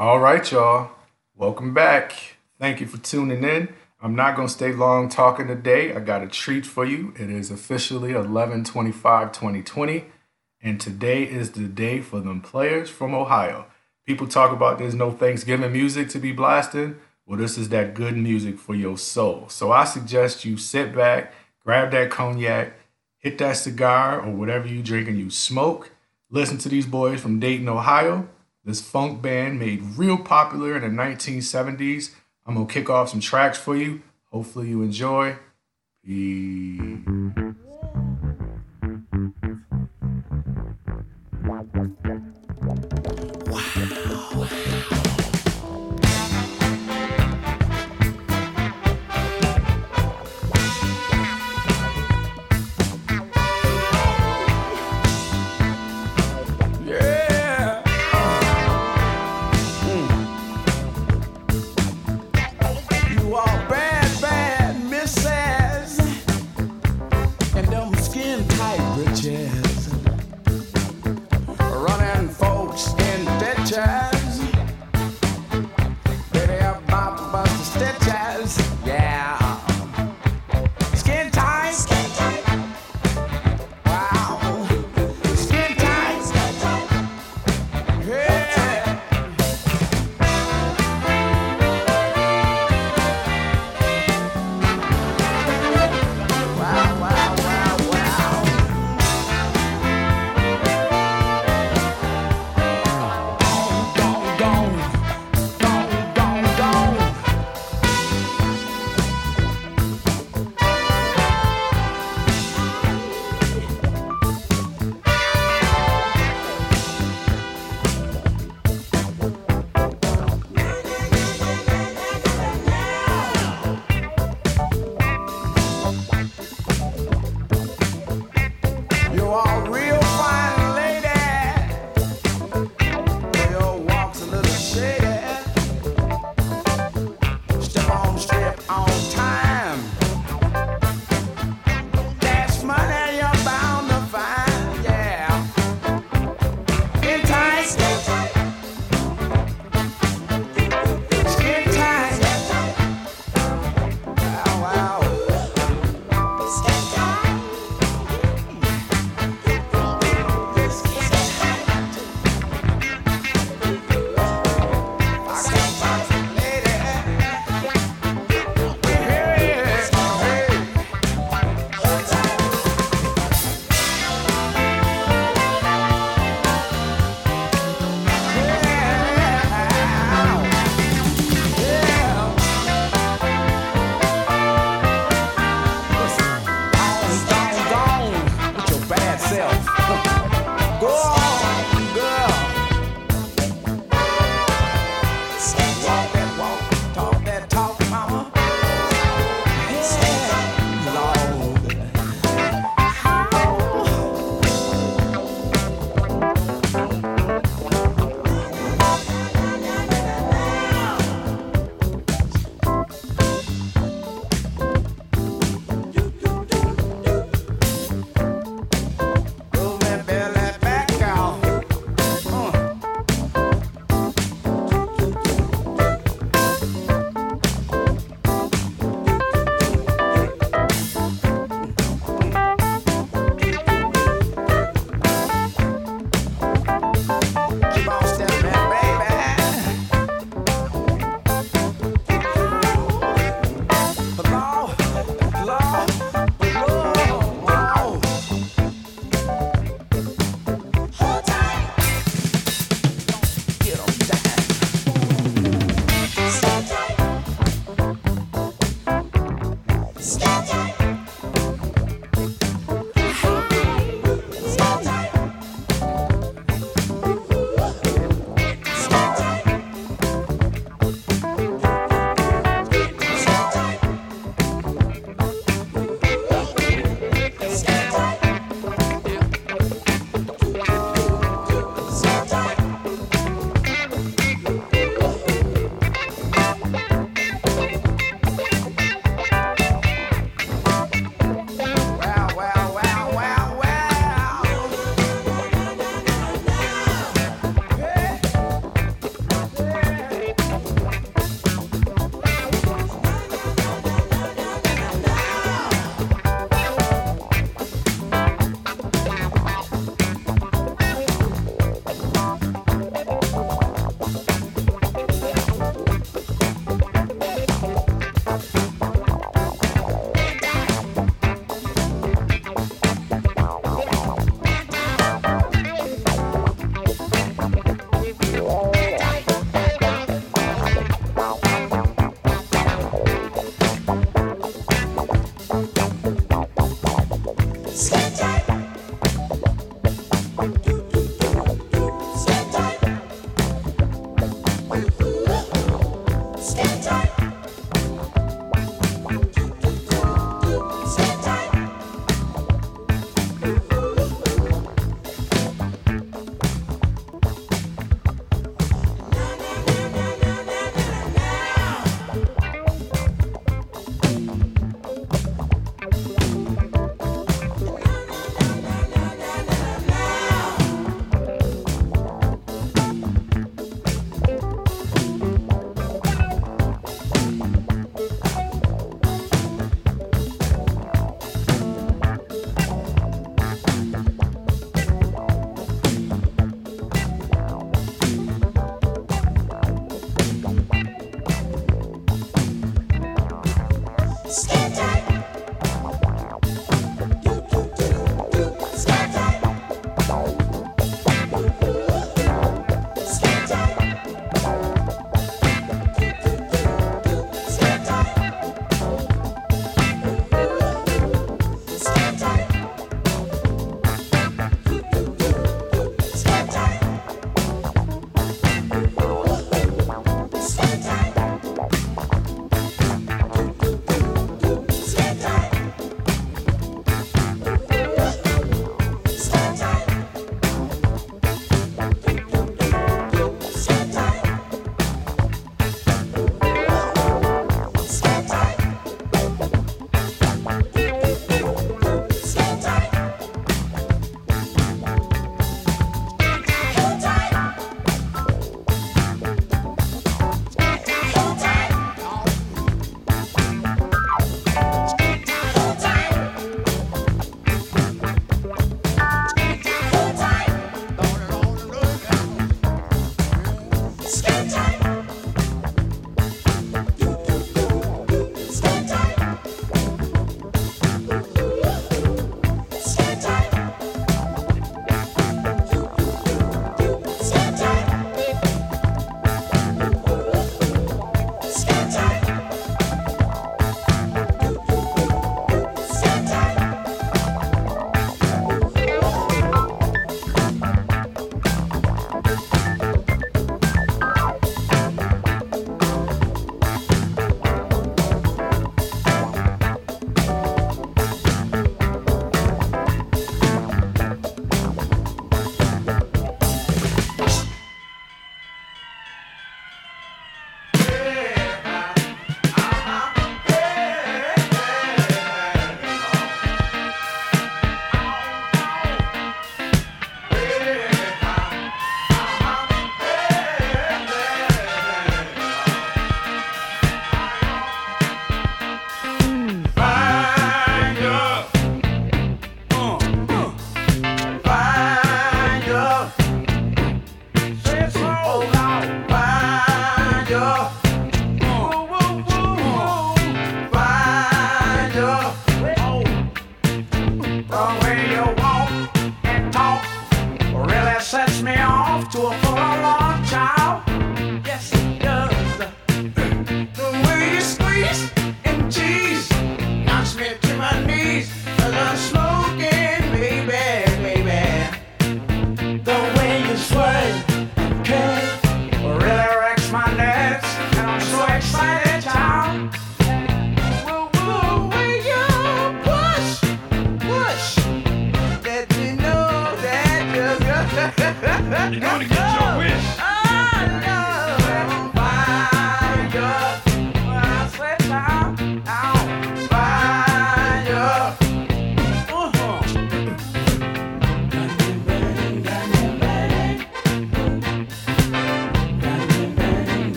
All right, y'all. Welcome back. Thank you for tuning in. I'm not going to stay long talking today. I got a treat for you. It is officially 11 25 2020, and today is the day for them players from Ohio. People talk about there's no Thanksgiving music to be blasting. Well, this is that good music for your soul. So I suggest you sit back, grab that cognac, hit that cigar or whatever you drink and you smoke. Listen to these boys from Dayton, Ohio. This funk band made real popular in the 1970s. I'm gonna kick off some tracks for you. Hopefully you enjoy. Peace.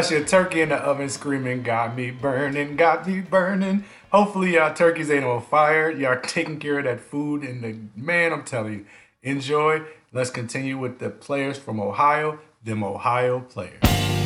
That's your turkey in the oven screaming, got me burning, got me burning. Hopefully, y'all turkeys ain't on fire. Y'all taking care of that food. And the man, I'm telling you, enjoy. Let's continue with the players from Ohio, them Ohio players.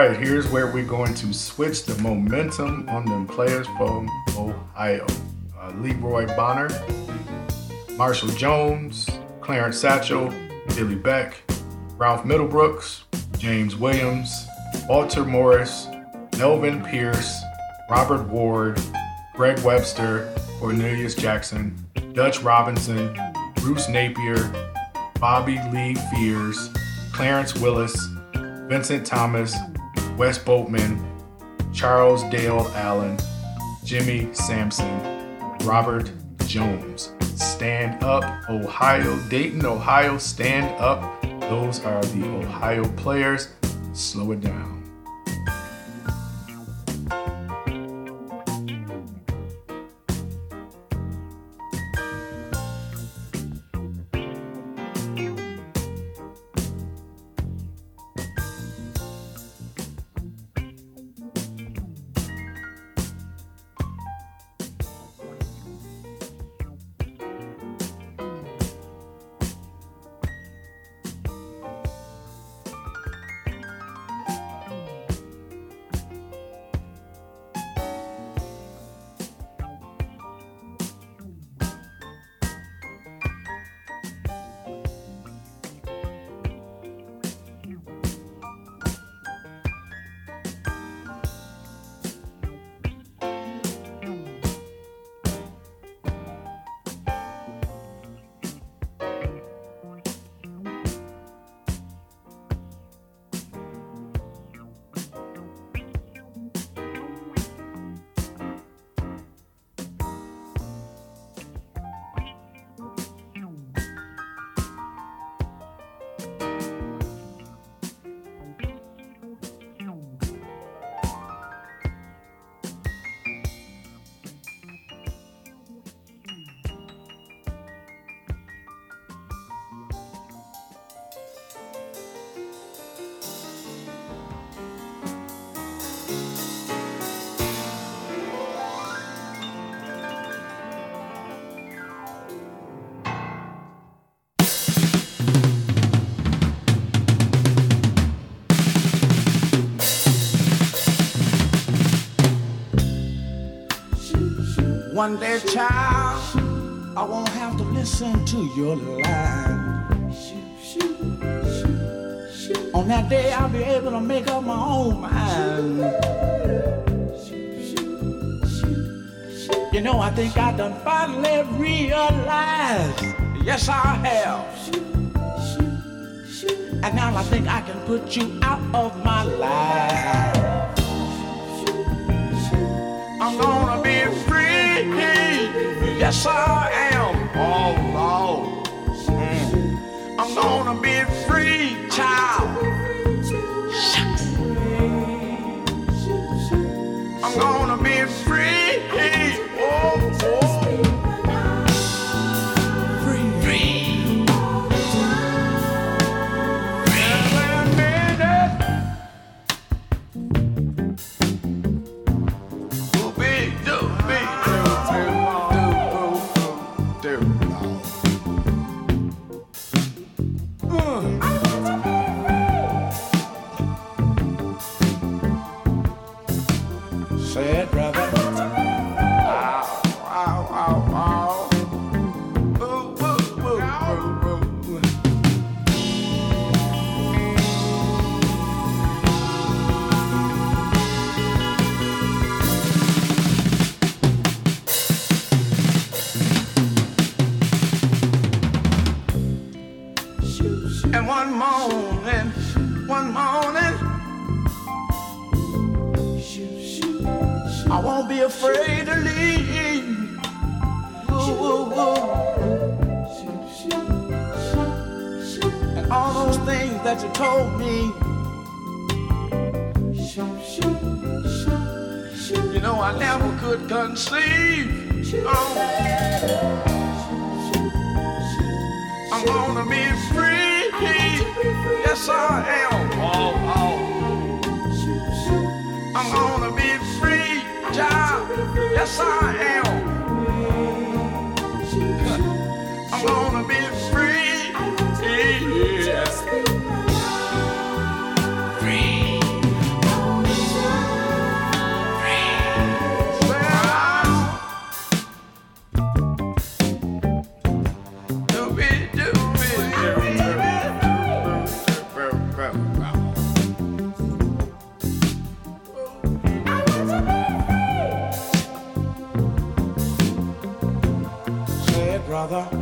Right, here's where we're going to switch the momentum on them players from Ohio. Uh, Leroy Bonner, Marshall Jones, Clarence Satchell, Billy Beck, Ralph Middlebrooks, James Williams, Walter Morris, Melvin Pierce, Robert Ward, Greg Webster, Cornelius Jackson, Dutch Robinson, Bruce Napier, Bobby Lee Fears, Clarence Willis, Vincent Thomas, Wes Boatman, Charles Dale Allen, Jimmy Sampson, Robert Jones. Stand up, Ohio, Dayton, Ohio, stand up. Those are the Ohio players. Slow it down. One day, child, I won't have to listen to your lies. On that day, I'll be able to make up my own mind. You know, I think I done finally realized. Yes, I have. And now I think I can put you out of my life. I'm gonna be free. Yes, I am. Oh, Lord. Mm. I'm gonna be free, child. Shucks. I'm gonna that you told me. You know, I never could conceive. Oh. I'm gonna be free. Yes, I am. Oh, oh. I'm gonna be free, child. Yes, I am. Father.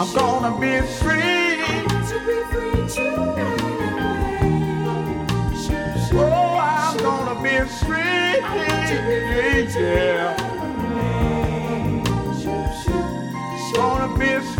I'm gonna be free. Oh, I'm gonna be free. Yeah. Gonna be free.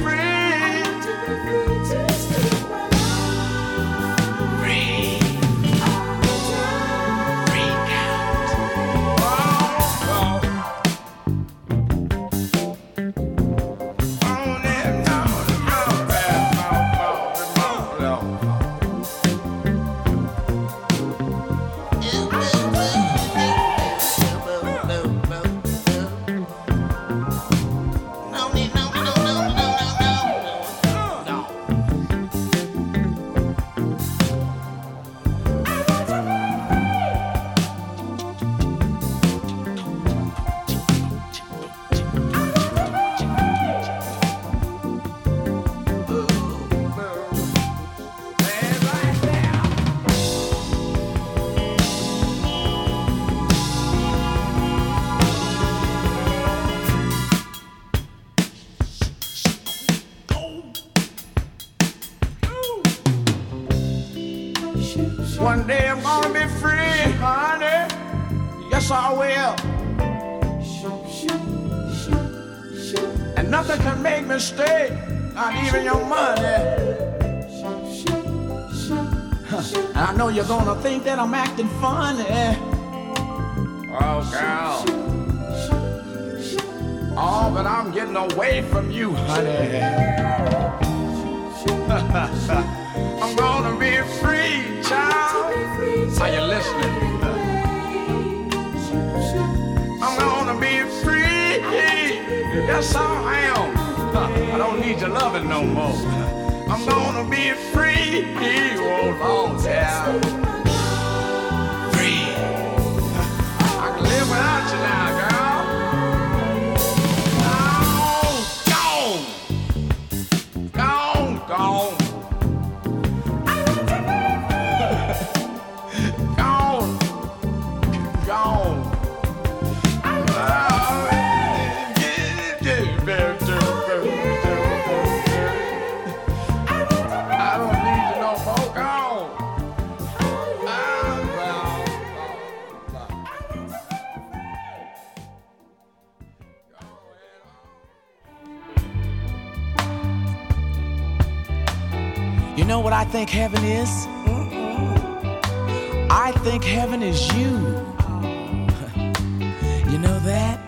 That's I am. I don't need your loving no more. I'm gonna be free. Oh, Lord, yeah. I think heaven is? I think heaven is you. You know that?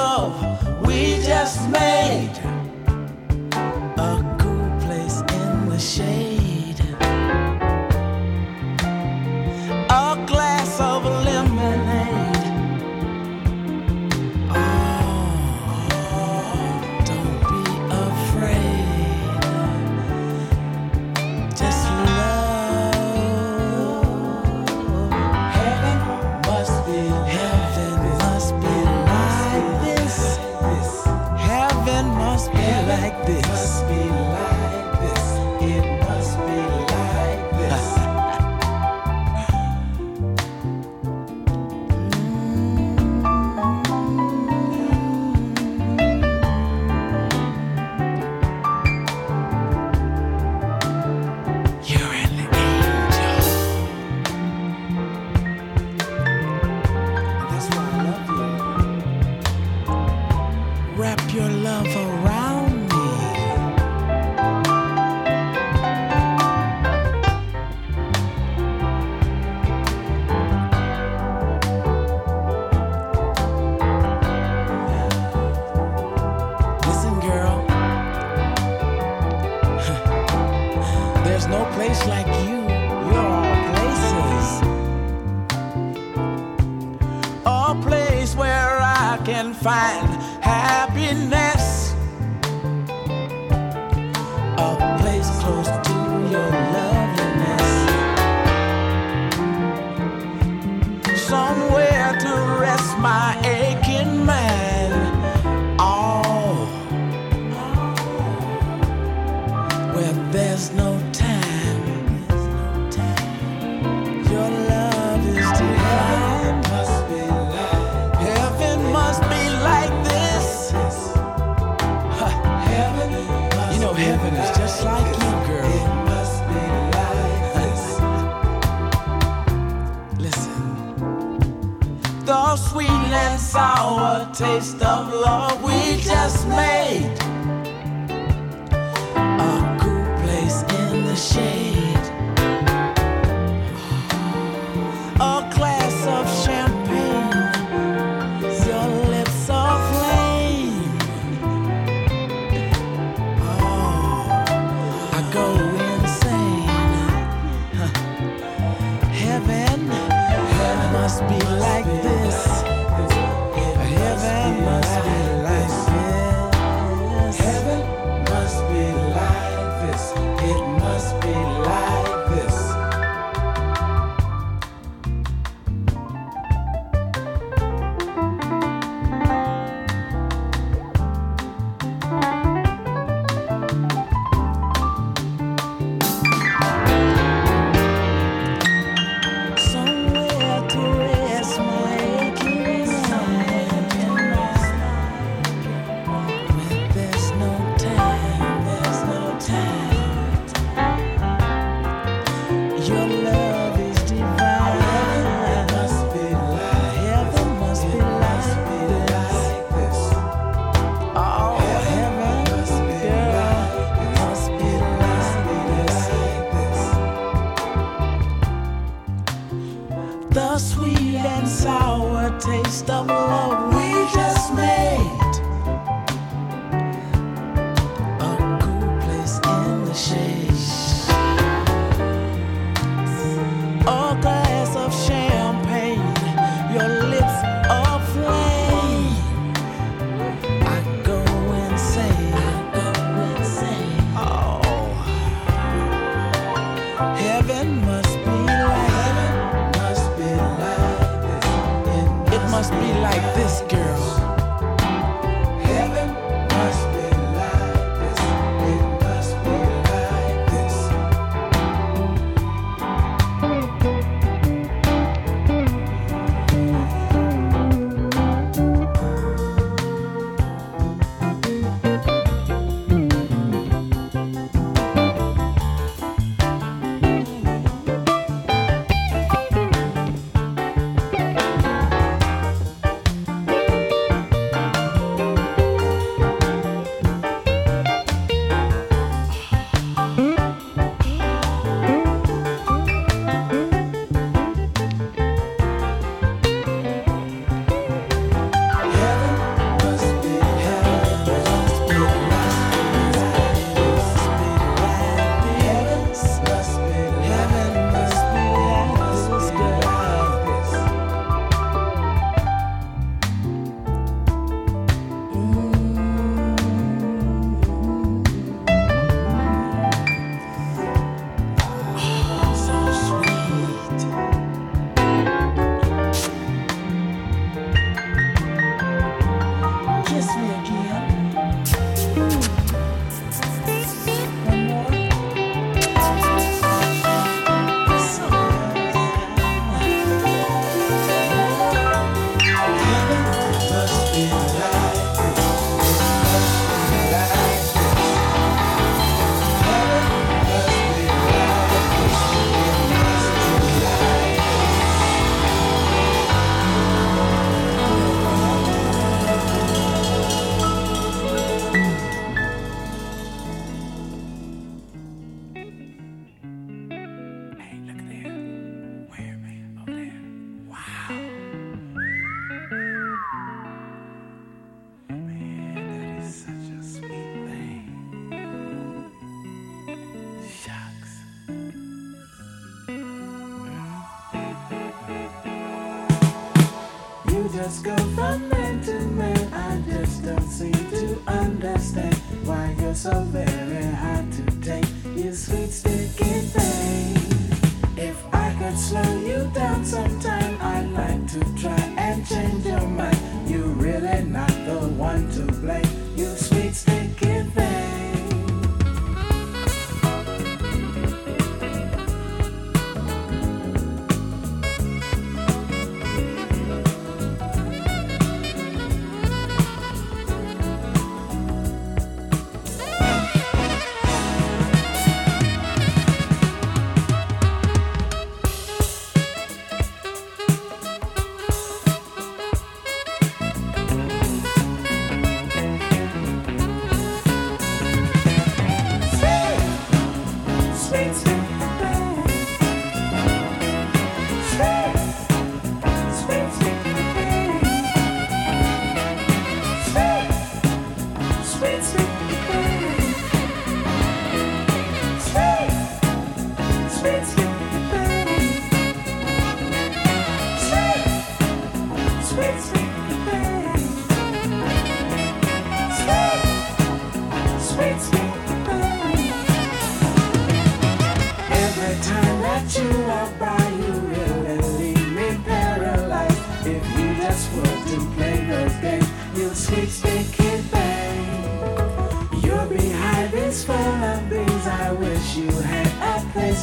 sour taste of love we just made.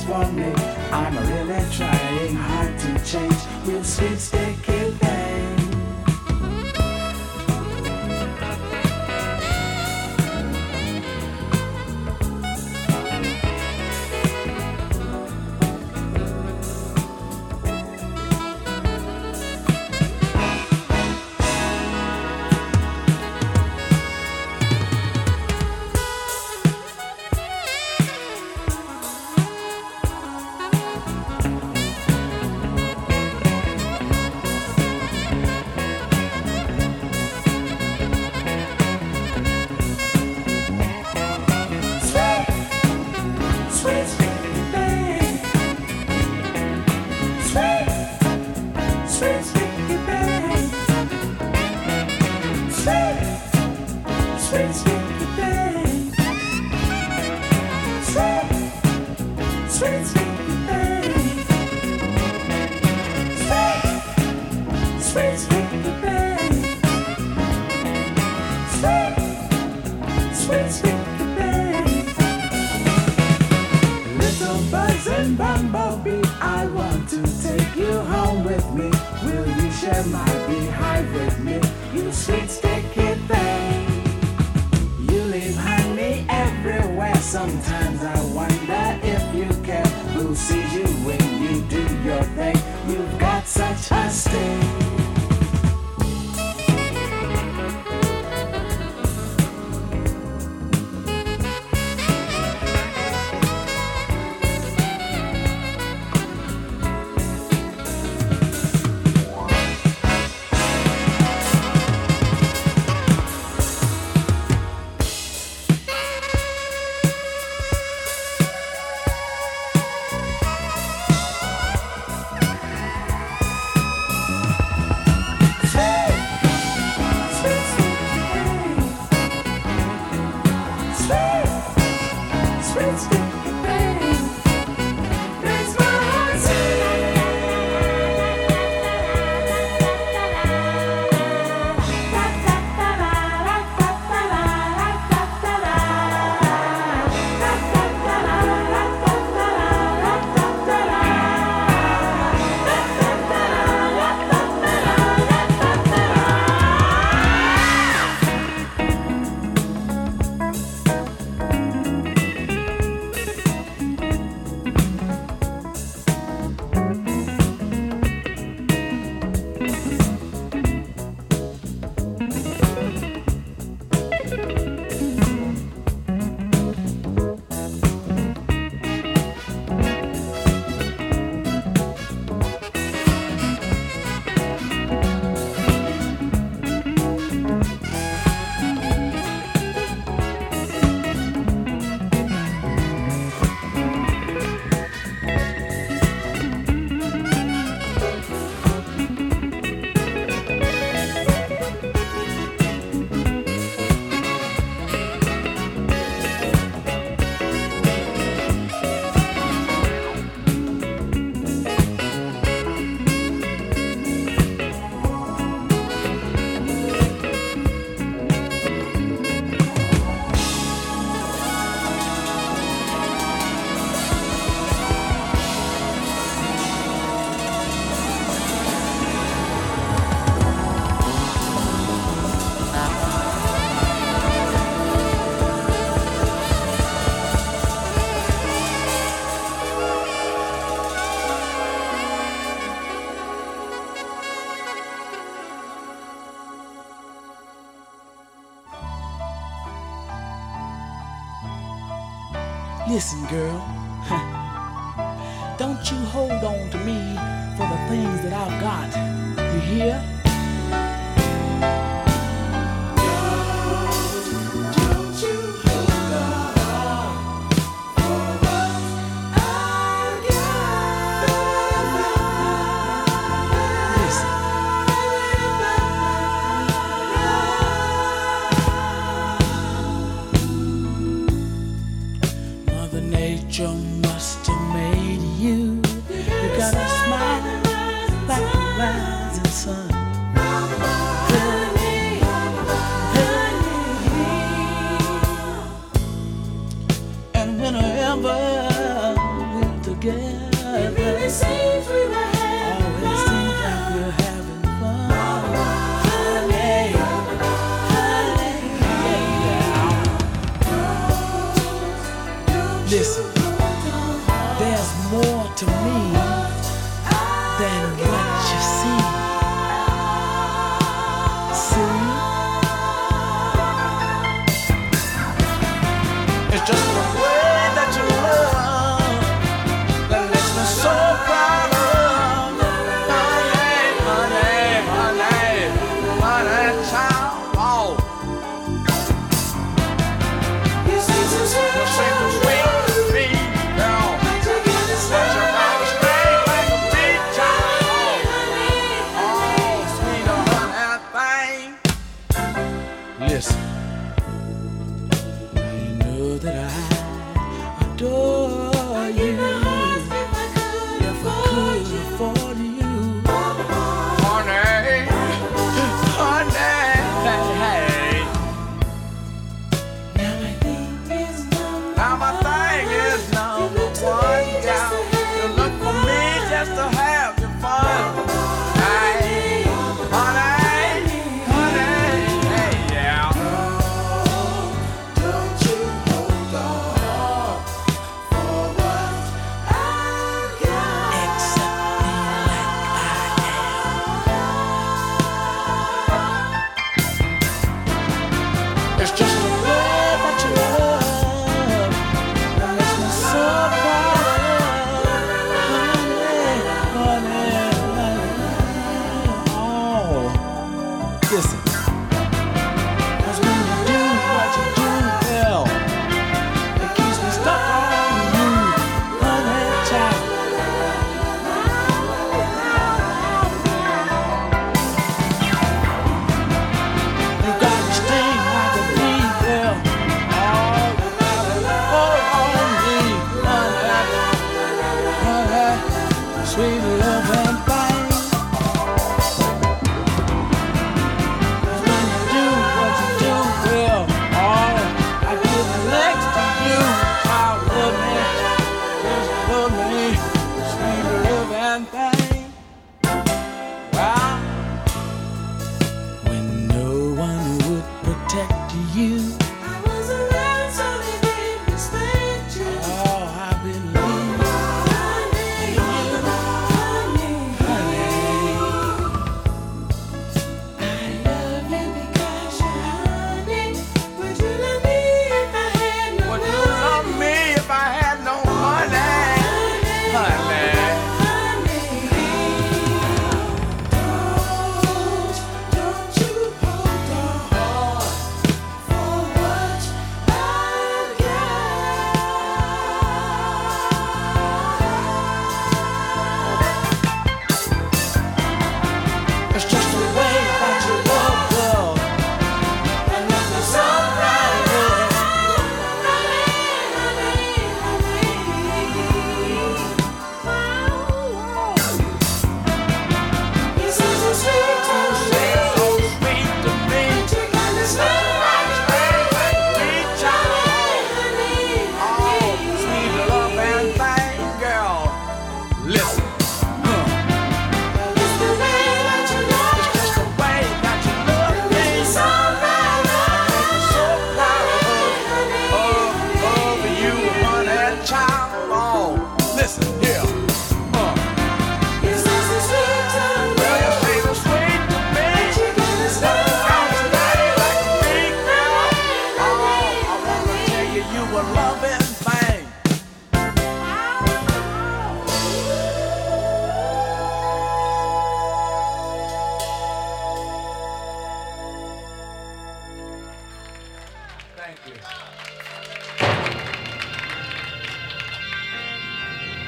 want me. I'm really trying hard to change. We'll sweet stick. girl.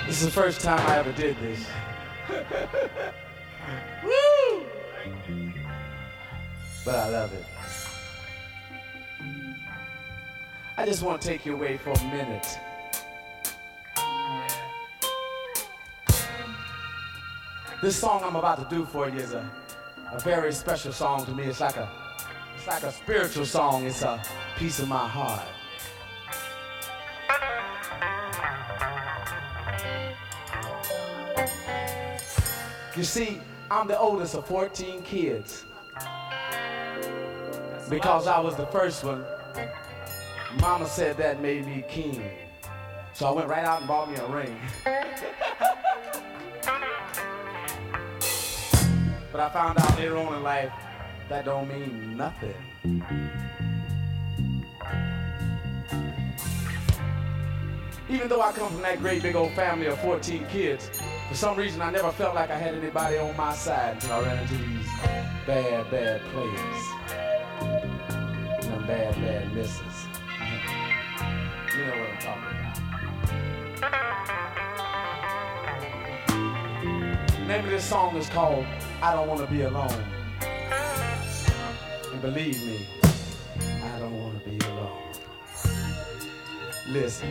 This is the first time I ever did this. Woo! But I love it. I just want to take you away for a minute. This song I'm about to do for you is a, a very special song to me. It's like a it's like a spiritual song. It's a piece of my heart. You see, I'm the oldest of 14 kids. Because I was the first one, Mama said that made me king. So I went right out and bought me a ring. but I found out later on in life that don't mean nothing. Even though I come from that great big old family of 14 kids, for some reason I never felt like I had anybody on my side until I ran into these bad, bad players. And them bad, bad misses. You know what I'm talking about. The name of this song is called I Don't Want to Be Alone. And believe me, I don't want to be alone. Listen.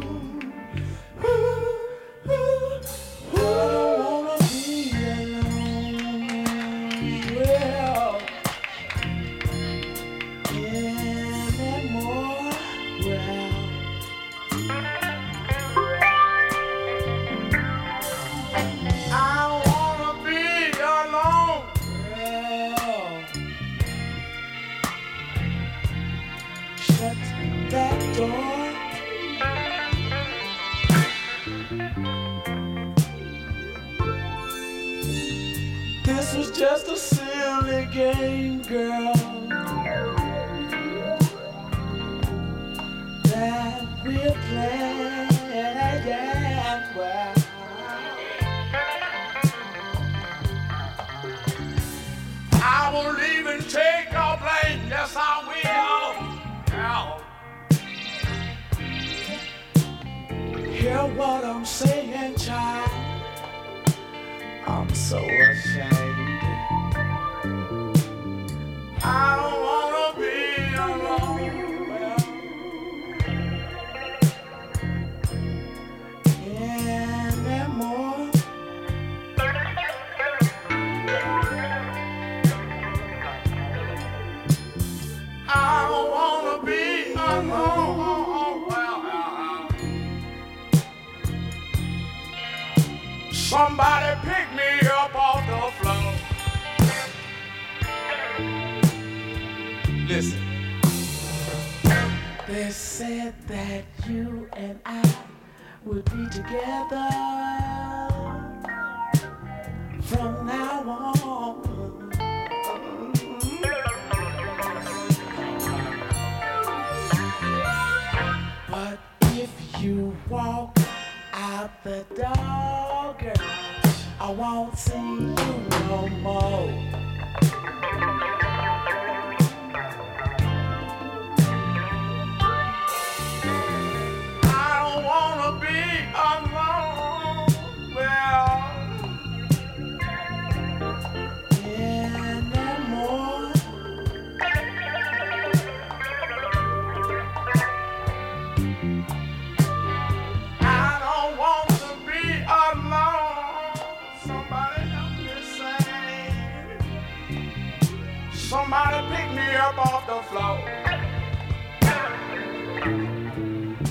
I won't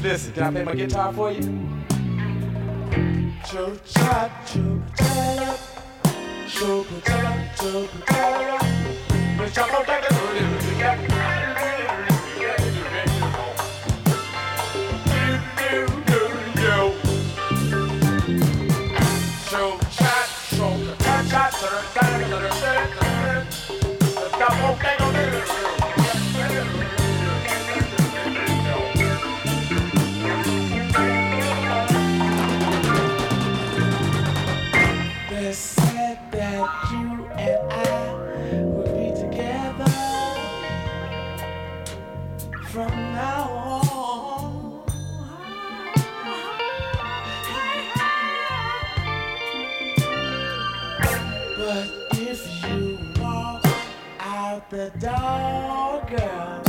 Listen, can I play my guitar for you? Choo cha choo cha choo cha choo cha Bitch, I'm the dog girl, uh,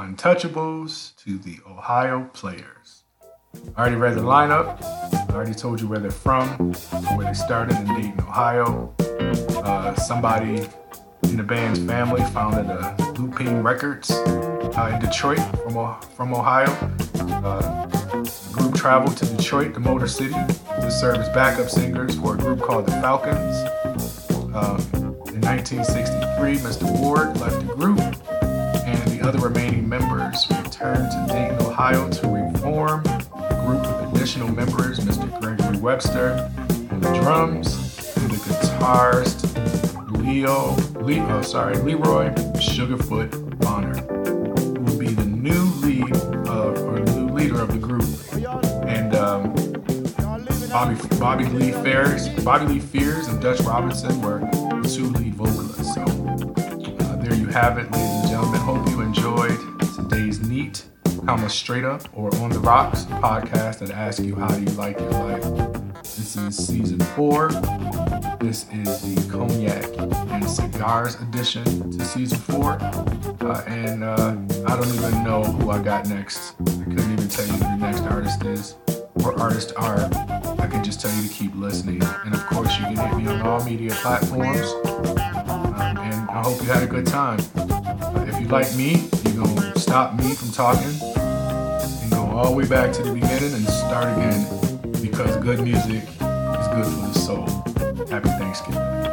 Untouchables to the Ohio Players. I already read the lineup. I already told you where they're from, where they started in Dayton, Ohio. Uh, somebody in the band's family founded a Lupine Records uh, in Detroit from, from Ohio. Uh, the group traveled to Detroit, the Motor City, to serve as backup singers for a group called the Falcons. Um, in 1963, Mr. Ward left the group, the other remaining members returned to Dayton, Ohio to reform a group of additional members, Mr. Gregory Webster on the drums, and the guitarist Leo, Le, oh, sorry, Leroy Sugarfoot Bonner, will be the new lead of, or new leader of the group. And um, Bobby Bobby Lee Fears, Bobby Lee Fears, and Dutch Robinson were the two lead vocalists. So uh, there you have it, ladies today's neat, comma straight up or on the rocks podcast that asks you how do you like your life. This is season four. This is the cognac and cigars edition to season four. Uh, and uh, I don't even know who I got next. I couldn't even tell you who the next artist is or artists are. I can just tell you to keep listening. And of course, you can hit me on all media platforms. Um, and I hope you had a good time. If you like me, to stop me from talking and go all the way back to the beginning and start again because good music is good for the soul. Happy Thanksgiving.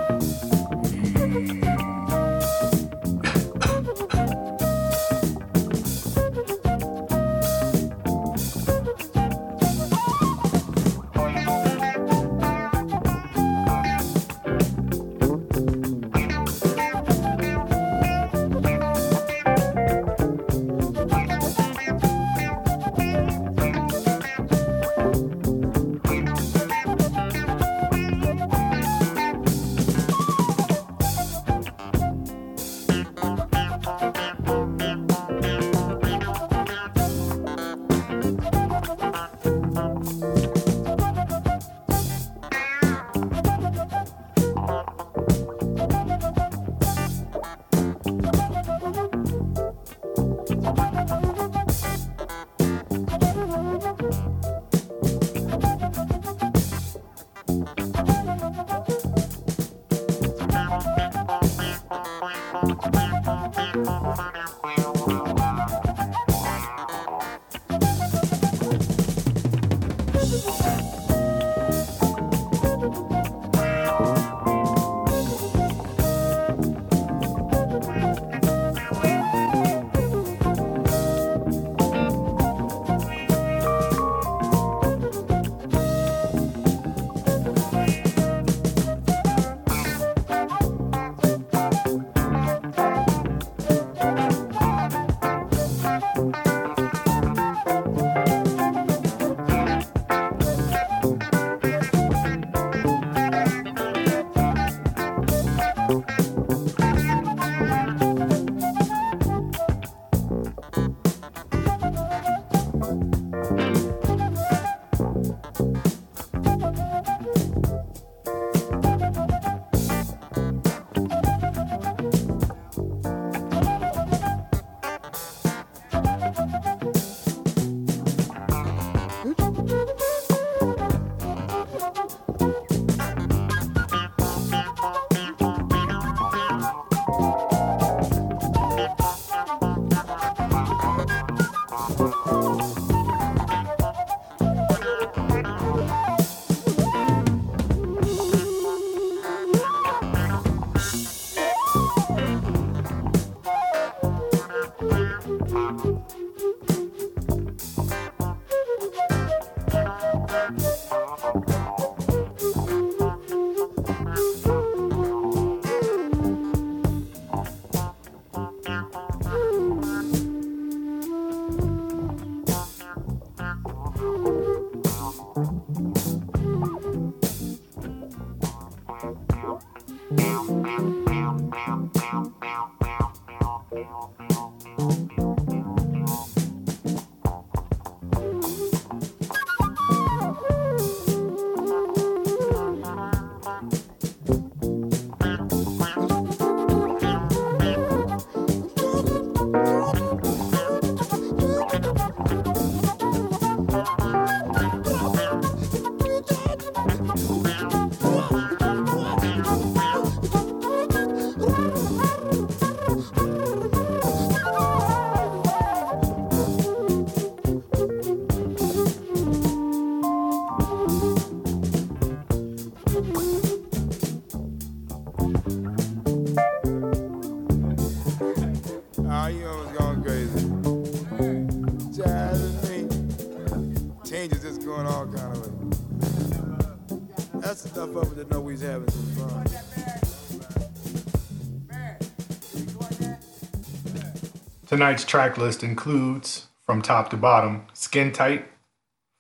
Tonight's track list includes, from top to bottom, Skin Tight,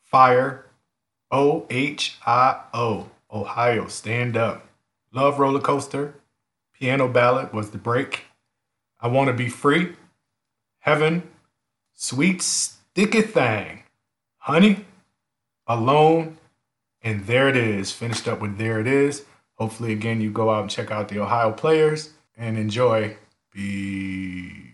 Fire, O H I O, Ohio, Stand Up, Love Roller Coaster, Piano Ballad was the break, I Want to Be Free, Heaven, Sweet Sticky Thing, Honey, Alone, and There It Is. Finished up with There It Is. Hopefully, again, you go out and check out the Ohio players and enjoy. Be.